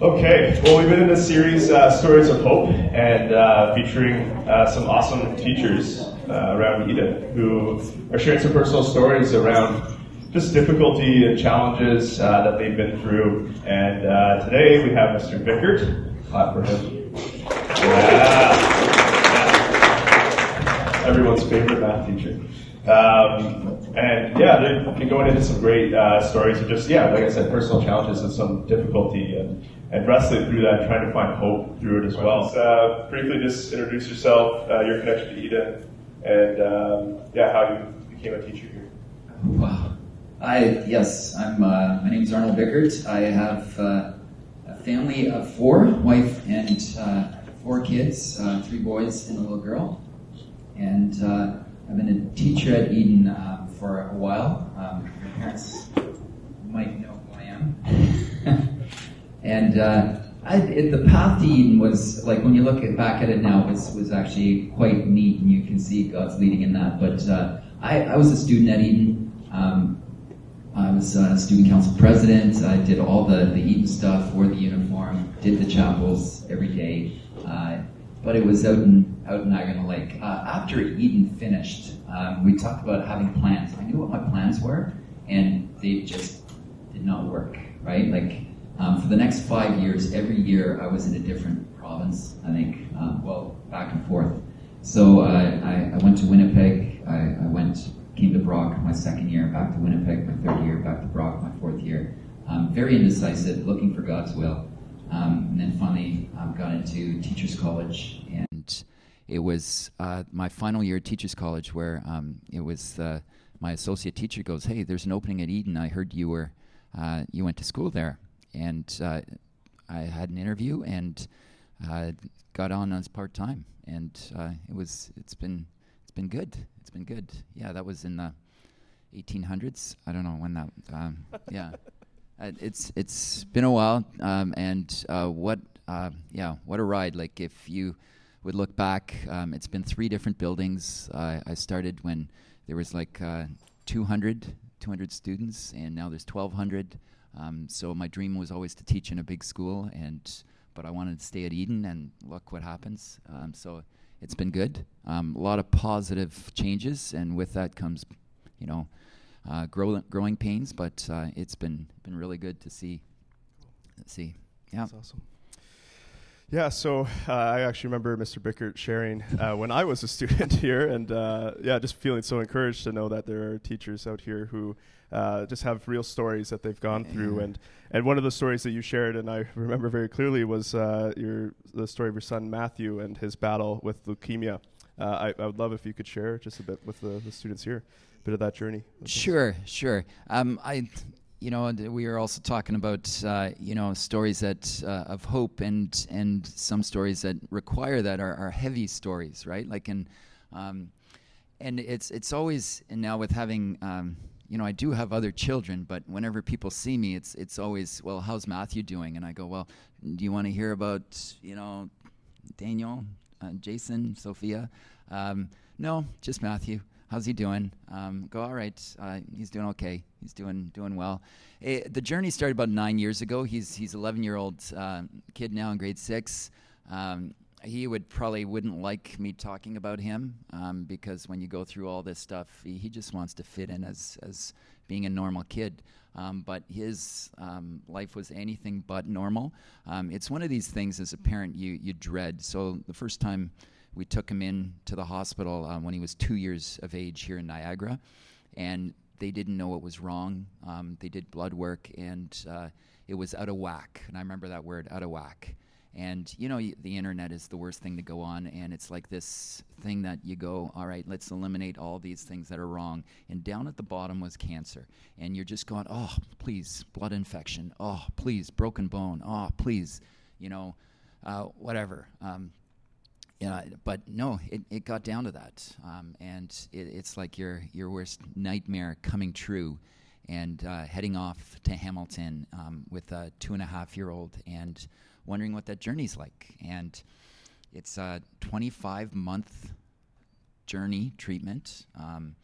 Okay, well, we've been in this series, uh, Stories of Hope, and uh, featuring uh, some awesome teachers uh, around Eden who are sharing some personal stories around just difficulty and challenges uh, that they've been through. And uh, today we have Mr. Bickert. Clap for him. Yeah. Everyone's favorite math teacher. Um, and yeah, they've been going into some great uh, stories of just, yeah, like I said, personal challenges and some difficulty and, and wrestling through that, trying to find hope through it as well. So, uh, briefly, just introduce yourself, uh, your connection to Eden, and um, yeah, how you became a teacher here. Wow. I yes, I'm. Uh, my name is Arnold Bickert. I have uh, a family of four, wife and uh, four kids, uh, three boys and a little girl, and uh, I've been a teacher at Eden uh, for a while. Um, your parents might know who I am, and. I, it, the path to Eden was like when you look at, back at it now it was was actually quite neat, and you can see God's leading in that. But I, I was a student at Eden. Um, I was a student council president. I did all the, the Eden stuff, wore the uniform, did the chapels every day. Uh, but it was out in out in Niagara Lake. Uh, after Eden finished, um, we talked about having plans. I knew what my plans were, and they just did not work. Right? Like um, for the next five years, every year I was in a different province. I think, um, well, back and forth. So uh, I, I, went to Winnipeg. I, I went came to Brock my second year, back to Winnipeg my third year, back to Brock my fourth year. Um, very indecisive, looking for God's will. Um, and then finally um, got into Teachers College. And it was uh, my final year at Teachers College where um, it was uh, my associate teacher goes, Hey, there's an opening at Eden. I heard you were uh, you went to school there. And uh, I had an interview and uh, got on as part time. And uh, it was it's been it's been good. It's been good. Yeah, that was in the 1800s. I don't know when that. Um, yeah, uh, it's it's been a while. Um, and uh, what? Uh, yeah, what a ride! Like if you would look back, um, it's been three different buildings. I started when there was like uh, 200 200 students, and now there's 1,200. Um, so my dream was always to teach in a big school, and but I wanted to stay at Eden, and look what happens. Um, so it's been good. Um, a lot of positive changes, and with that comes, you know, uh, grow, growing pains. But uh, it's been been really good to see. See, yeah, that's awesome. Yeah, so uh, I actually remember Mr. Bickert sharing uh, when I was a student here, and uh, yeah, just feeling so encouraged to know that there are teachers out here who uh, just have real stories that they've gone through. And and one of the stories that you shared, and I remember very clearly, was uh, your the story of your son Matthew and his battle with leukemia. Uh, I, I, would love if you could share just a bit with the, the students here, a bit of that journey. Sure, sure. Um, I you know, we are also talking about uh, you know stories that uh, of hope and and some stories that require that are, are heavy stories, right? Like in, um, and it's it's always and now with having. Um, you know, I do have other children, but whenever people see me, it's it's always, well, how's Matthew doing? And I go, well, do you want to hear about, you know, Daniel, uh, Jason, Sophia? Um, no, just Matthew how's he doing? Um, go, all right, uh, he's doing okay. He's doing doing well. It, eh, the journey started about nine years ago. He's he's 11 year old uh, kid now in grade six. Um, he would probably wouldn't like me talking about him um, because when you go through all this stuff, he, he, just wants to fit in as as being a normal kid. Um, but his um, life was anything but normal. Um, it's one of these things as a parent you you dread. So the first time we took him in to the hospital um, when he was two years of age here in Niagara, and they didn't know what was wrong. Um, they did blood work, and uh, it was out of whack. And I remember that word, out of whack. And you know, y- the internet is the worst thing to go on, and it's like this thing that you go, all right, let's eliminate all these things that are wrong. And down at the bottom was cancer, and you're just going, oh, please, blood infection. Oh, please, broken bone. Oh, please, you know, uh, whatever. Um, yeah, but no, it, it got down to that, um, and it, it's like your your worst nightmare coming true, and uh, heading off to Hamilton um, with a two and a half year old, and wondering what that journey's like, and it's a 25 month journey treatment um,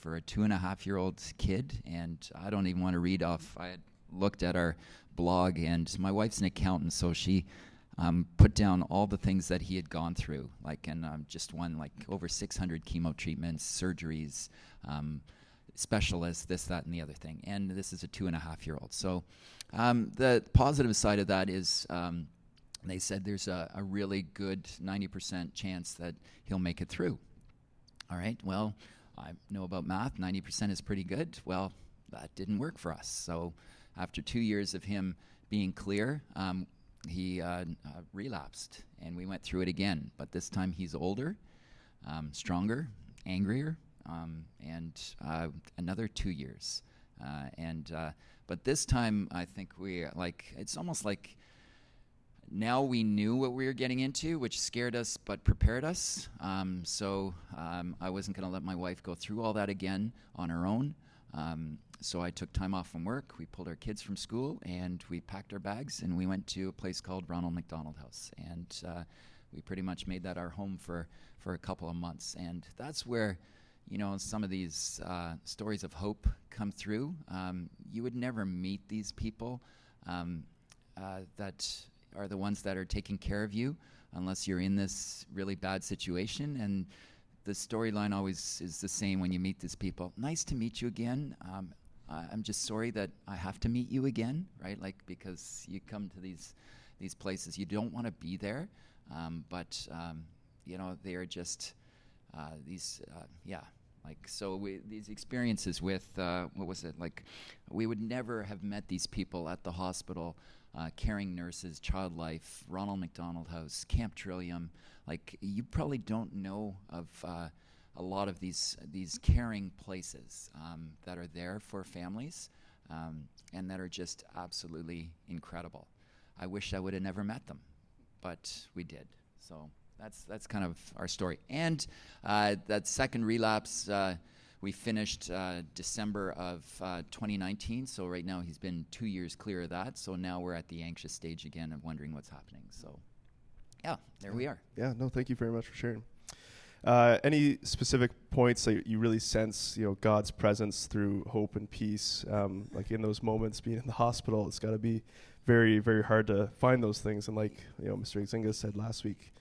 for a two and a half year old kid, and I don't even want to read off. I had looked at our blog, and my wife's an accountant, so she um, put down all the things that he had gone through, like and um, just one like over 600 chemo treatments, surgeries, um, specialists, this, that, and the other thing. And this is a two and a half year old. So um, the positive side of that is um, they said there's a, a really good 90% chance that he'll make it through. All right. Well, I know about math. 90% is pretty good. Well, that didn't work for us. So after two years of him being clear, um, he uh, uh, relapsed and we went through it again. But this time he's older, um, stronger, angrier, um, and uh, another two years. Uh, and uh, but this time I think we like it's almost like now we knew what we were getting into, which scared us but prepared us. Um, so um, I wasn't going to let my wife go through all that again on her own. Um, so I took time off from work. We pulled our kids from school and we packed our bags and we went to a place called Ronald McDonald House. And uh, we pretty much made that our home for, for a couple of months. And that's where, you know, some of these uh, stories of hope come through. Um, you would never meet these people um, uh, that are the ones that are taking care of you unless you're in this really bad situation. And the storyline always is the same when you meet these people. Nice to meet you again. Um, I'm just sorry that I have to meet you again, right? Like because you come to these these places, you don't want to be there, um, but um, you know they are just uh, these, uh, yeah. Like so, we, these experiences with uh, what was it like? We would never have met these people at the hospital uh, caring nurses, Child Life, Ronald McDonald House, Camp Trillium. Like you probably don't know of uh, a lot of these these caring places um, that are there for families um, and that are just absolutely incredible. I wish I would have never met them, but we did. So that's that's kind of our story. And uh, that second relapse uh, we finished uh, December of uh, 2019, so right now he's been two years clear of that. So now we're at the anxious stage again of wondering what's happening. So, yeah, there we are. Yeah, no, thank you very much for sharing. Uh, any specific points that you really sense, you know, God's presence through hope and peace, um, like in those moments, being in the hospital, it's got to be very, very hard to find those things. And like you know, Mr. Xinga said last week,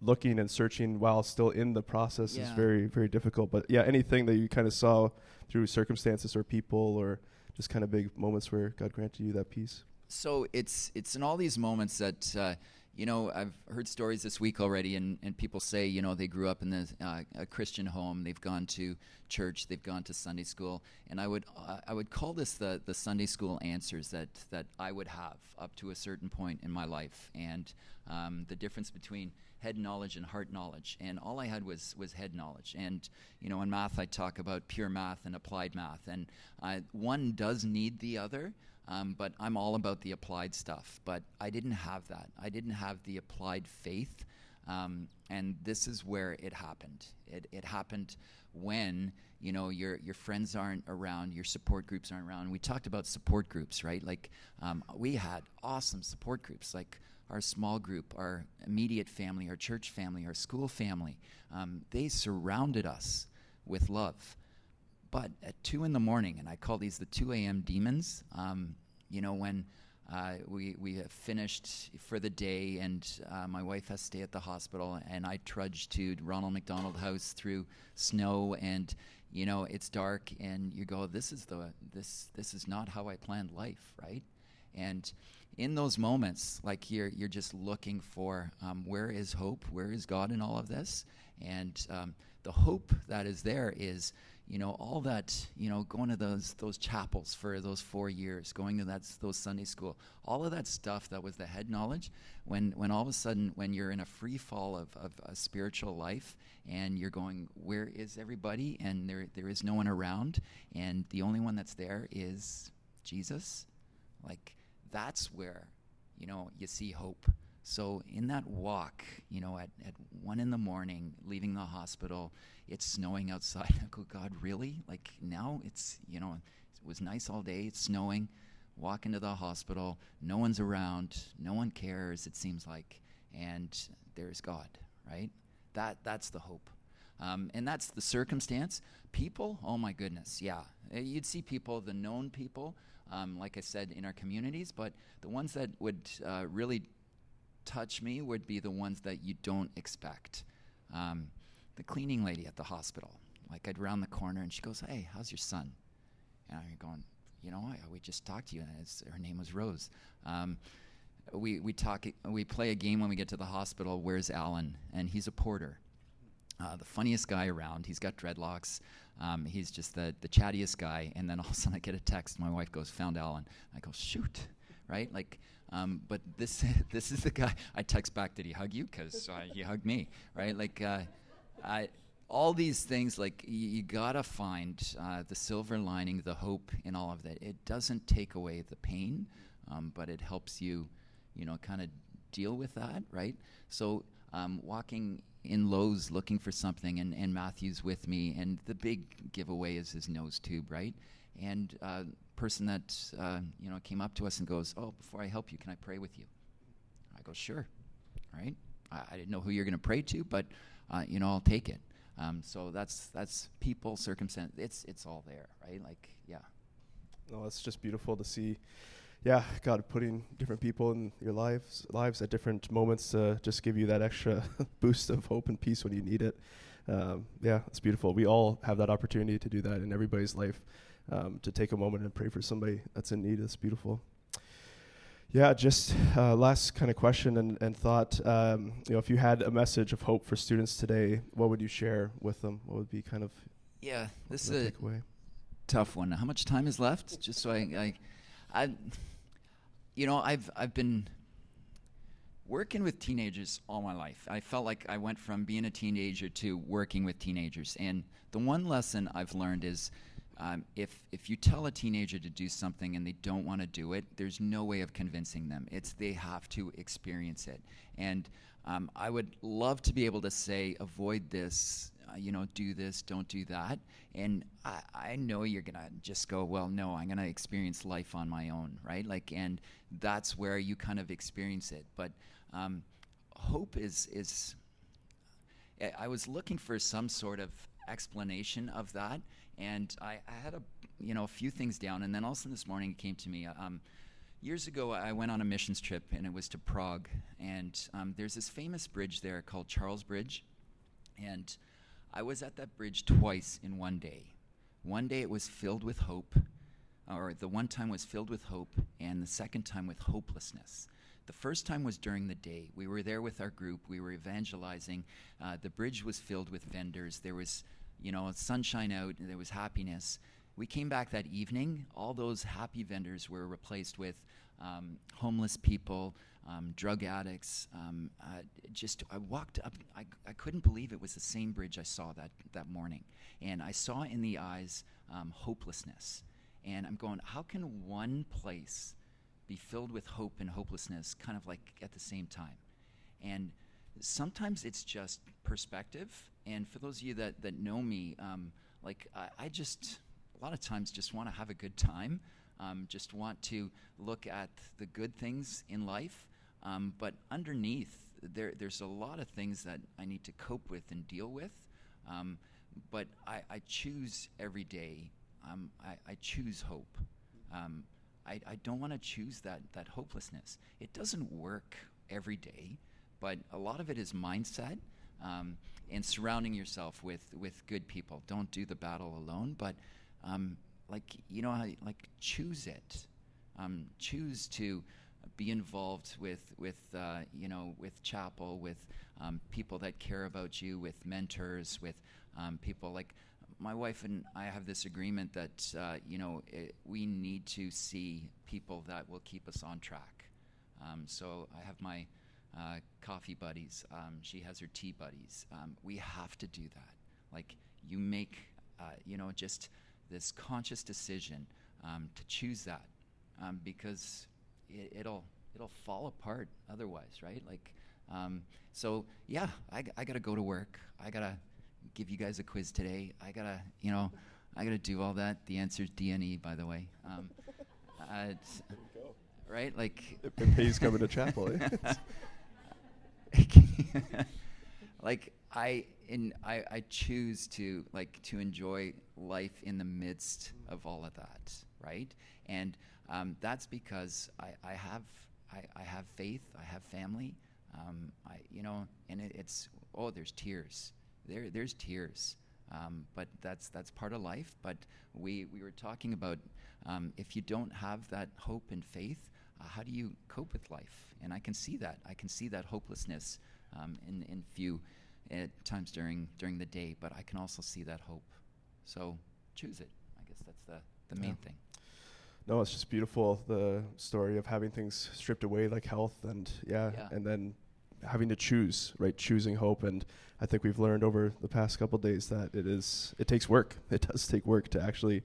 looking and searching while still in the process yeah. is very very difficult. But yeah anything that you kind of saw through circumstances or people or just kind of big moments where god granted you that peace? So it's it's in all these moments that uh, you know i've heard stories this week already and, and people say you know they grew up in the, uh, a christian home. They've gone to church. They've gone to sunday school. And i would uh, i would call this the, the sunday school answers that that i would have up to a certain point in my life. And um, the difference between head knowledge and heart knowledge. And all I had was was head knowledge. And you know, in math, I talk about pure math and applied math, and uh, one does need the other. Um, but I'm all about the applied stuff. But I didn't have that. I didn't have the applied faith. Um, and this is where it happened. It, it happened when you know your your friends aren't around, your support groups aren't around. We talked about support groups, right? Like um, we had awesome support groups, like our small group, our immediate family, our church family, our school family. Um, they surrounded us with love. But at 2 in the morning, and I call these the 2 a.m. demons, um, you know, when uh, we, we have finished for the day and uh, my wife has to stay at the hospital and I trudge to Ronald McDonald House through snow and you know it's dark and you go this is the this this is not how I planned life right and in those moments, like you're you're just looking for um, where is hope, where is God in all of this, and um, the hope that is there is you know all that you know going to those those chapels for those four years going to that those sunday school all of that stuff that was the head knowledge when when all of a sudden when you're in a free fall of, of a spiritual life and you're going where is everybody? and there there is no one around and the only one that's there is jesus like that's where, you know, you see hope. So in that walk, you know, at, at one in the morning, leaving the hospital, it's snowing outside. I go, God, really? Like now it's, you know, it was nice all day, it's snowing. Walk into the hospital, no one's around, no one cares, it seems like, and there's God, right? That that's the hope. Um, and that's the circumstance. People, oh my goodness, yeah. Uh, you'd see people, the known people, um, like I said, in our communities. But the ones that would uh, really touch me would be the ones that you don't expect. Um, the cleaning lady at the hospital. Like I'd round the corner and she goes, "Hey, how's your son?" And I'm going, "You know, I, we just talked to you." And her name was Rose. Um, we we talk. We play a game when we get to the hospital. Where's Alan? And he's a porter. Uh, the funniest guy around. He's got dreadlocks. Um, he's just the, the chattiest guy. And then all of a sudden I get a text. My wife goes, Found Alan. I go, Shoot. Right? Like, um, but this this is the guy. I text back, Did he hug you? Because he hugged me. Right? Like, uh, I, all these things, like, you, you gotta find uh, the silver lining, the hope in all of that. It doesn't take away the pain, um, but it helps you, you know, kind of deal with that. Right? So, um, walking in Lowe's looking for something, and, and Matthew's with me, and the big giveaway is his nose tube, right? And uh, person that uh, you know came up to us and goes, "Oh, before I help you, can I pray with you?" I go, "Sure," right? I, I didn't know who you're going to pray to, but uh, you know, I'll take it. Um, so that's that's people, circumstance. It's it's all there, right? Like, yeah. No, it's just beautiful to see yeah, God putting different people in your lives lives at different moments to just give you that extra boost of hope and peace when you need it. Um, yeah, it's beautiful. We all have that opportunity to do that in everybody's life. Um, to take a moment and pray for somebody that's in need. It's beautiful. Yeah, just uh, last kind of question and, and thought. Um, you know, if you had a message of hope for students today, what would you share with them? What would be kind of yeah, this is a takeaway? tough one. How much time is left? Just so I, I, I you know, I've I've been working with teenagers all my life. I felt like I went from being a teenager to working with teenagers. And the one lesson I've learned is um, if if you tell a teenager to do something and they don't want to do it, there's no way of convincing them. It's they have to experience it. And um, I would love to be able to say, avoid this, you know, do this, don't do that. And I, I know you're going to just go, well, no, I'm going to experience life on my own, right? Like, and that's where you kind of experience it. But um, hope is, is, I was looking for some sort of explanation of that. And I, I had a, you know, a few things down. And then all of a sudden this morning it came to me. Um, years ago, I went on a missions trip, and it was to Prague. And um, there's this famous bridge there called Charles Bridge. And I was at that bridge twice in one day. One day it was filled with hope, or the one time was filled with hope, and the second time with hopelessness. The first time was during the day. We were there with our group. We were evangelizing. Uh, the bridge was filled with vendors. There was, you know, sunshine out. There was happiness. We came back that evening. All those happy vendors were replaced with um, homeless people, um, drug addicts. Um, uh, just I walked up. I, I couldn't believe it was the same bridge I saw that that morning, and I saw in the eyes um, hopelessness. And I'm going, how can one place be filled with hope and hopelessness, kind of like at the same time? And sometimes it's just perspective. And for those of you that that know me, um, like I, I just a lot of times just want to have a good time. Um, just want to look at the good things in life um, but underneath, there, there's a lot of things that I need to cope with and deal with. Um, but I, I, choose every day. Um, I, I, choose hope. Um, I, I, don't want to choose that, that hopelessness. It doesn't work every day, but a lot of it is mindset um, and surrounding yourself with, with good people. Don't do the battle alone, but um, like you know, like choose it. choose to be involved with with uh, you know with chapel, with um, people that care about you, with mentors, with um, people like my wife and I have this agreement that uh, you know it, we need to see people that will keep us on track. Um, so I have my uh, coffee buddies. Um, she has her tea buddies. Um, we have to do that. Like you make uh, you know just this conscious decision um, to choose that because it, will it'll fall apart otherwise, right? Like, um, so yeah, I, I got to go to work. I got to give you guys a quiz today. I got to, you know, I got to do all that. The answer's DNE, by the way. Um, uh, right? Like, it, it pays coming to chapel. Eh? like I in I, I choose to like to enjoy life in the midst of all of that, right? And um, that's because I, I have I, I, have faith, I have family, um, I, you know, and it, it's oh, there's tears, there there's tears, um, but that's that's part of life. But we we were talking about um, if you don't have that hope and faith, uh, how do you cope with life? And I can see that I can see that hopelessness um, in in few at times during during the day, but I can also see that hope. So choose it. I guess that's the the main Yeah. thing. No, it's just beautiful the story of having things stripped away like health and yeah, Yeah. and then having to choose, right? Choosing hope and I think we've learned over the past couple days that it is it takes work. It does take work to actually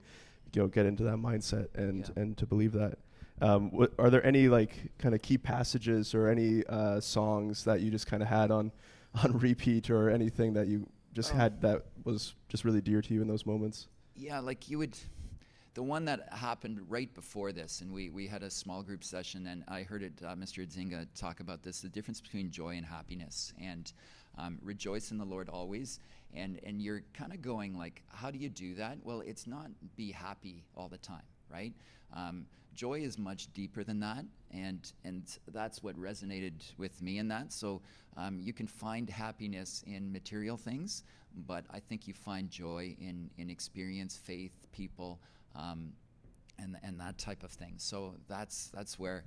you know get into that mindset and Yeah. and to believe that. Um, what, are there any like kind of key passages or any uh, songs that you just kind of had on on repeat or anything that you just Oh. had that was just really dear to you in those moments? Yeah, like you would. The one that happened right before this, and we, we had a small group session, and I heard it, uh, Mr. Zinga talk about this the difference between joy and happiness. And um, rejoice in the Lord always. And, and you're kind of going, like, how do you do that? Well, it's not be happy all the time, right? Um, joy is much deeper than that, and, and that's what resonated with me in that. So um, you can find happiness in material things, but I think you find joy in, in experience, faith, people, um, and, and that type of thing. So that's, that's where,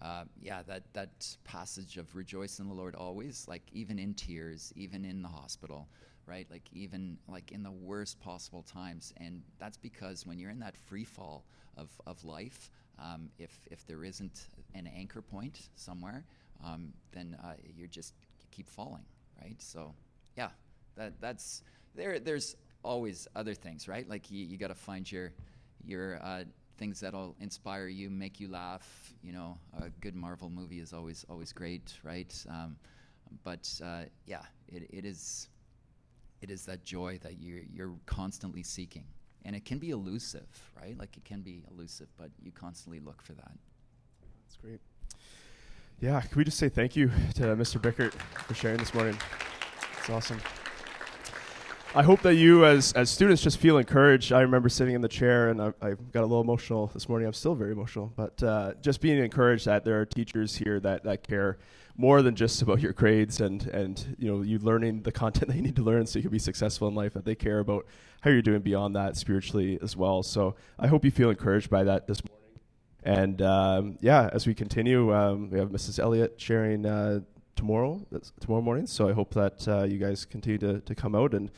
uh, yeah, that, that passage of rejoice in the Lord always, like even in tears, even in the hospital, right? Like even like in the worst possible times. And that's because when you're in that free fall of, of life, um, if, if there isn't an anchor point somewhere, um, then uh, you're just keep falling, right? So, yeah, that that's there. There's always other things, right? Like you, you got to find your your uh, things that'll inspire you, make you laugh. You know, a good Marvel movie is always always great, right? Um, but uh, yeah, it, it is it is that joy that you're you're constantly seeking, and it can be elusive, right? Like it can be elusive, but you constantly look for that. That's great. Yeah, can we just say thank you to Mr. Bickert for sharing this morning? It's awesome. I hope that you, as as students, just feel encouraged. I remember sitting in the chair, and I, I got a little emotional this morning. I'm still very emotional, but uh, just being encouraged that there are teachers here that, that care more than just about your grades and and you know you learning the content that you need to learn so you can be successful in life. That they care about how you're doing beyond that spiritually as well. So I hope you feel encouraged by that this morning. And um, yeah, as we continue, um, we have Mrs. Elliott sharing uh, tomorrow, tomorrow morning. So I hope that uh, you guys continue to, to come out and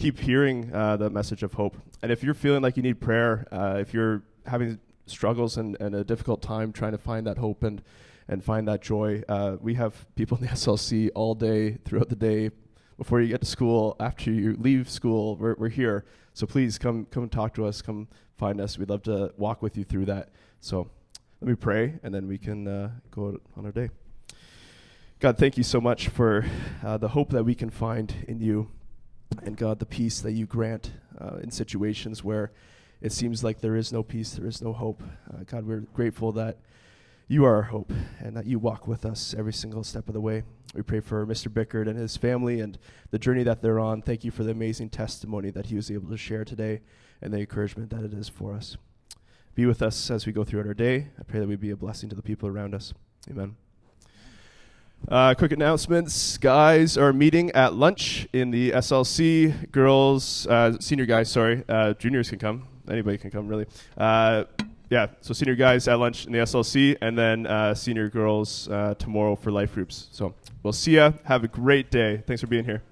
keep hearing uh, the message of hope. And if you're feeling like you need prayer, uh, if you're having struggles and, and a difficult time trying to find that hope and, and find that joy, uh, we have people in the SLC all day, throughout the day, before you get to school, after you leave school, we're, we're here. So please come come talk to us, come find us. We'd love to walk with you through that. So let me pray, and then we can uh, go on our day. God, thank you so much for uh, the hope that we can find in you, and God, the peace that you grant uh, in situations where it seems like there is no peace, there is no hope. Uh, God, we're grateful that you are our hope and that you walk with us every single step of the way. We pray for Mr. Bickert and his family and the journey that they're on. Thank you for the amazing testimony that he was able to share today and the encouragement that it is for us. Be with us as we go throughout our day. I pray that we be a blessing to the people around us. Amen. Uh, quick announcements. Guys are meeting at lunch in the SLC. Girls, uh, senior guys, sorry. Uh, juniors can come. Anybody can come, really. Uh, yeah, so senior guys at lunch in the SLC, and then uh, senior girls uh, tomorrow for life groups. So we'll see ya. Have a great day. Thanks for being here.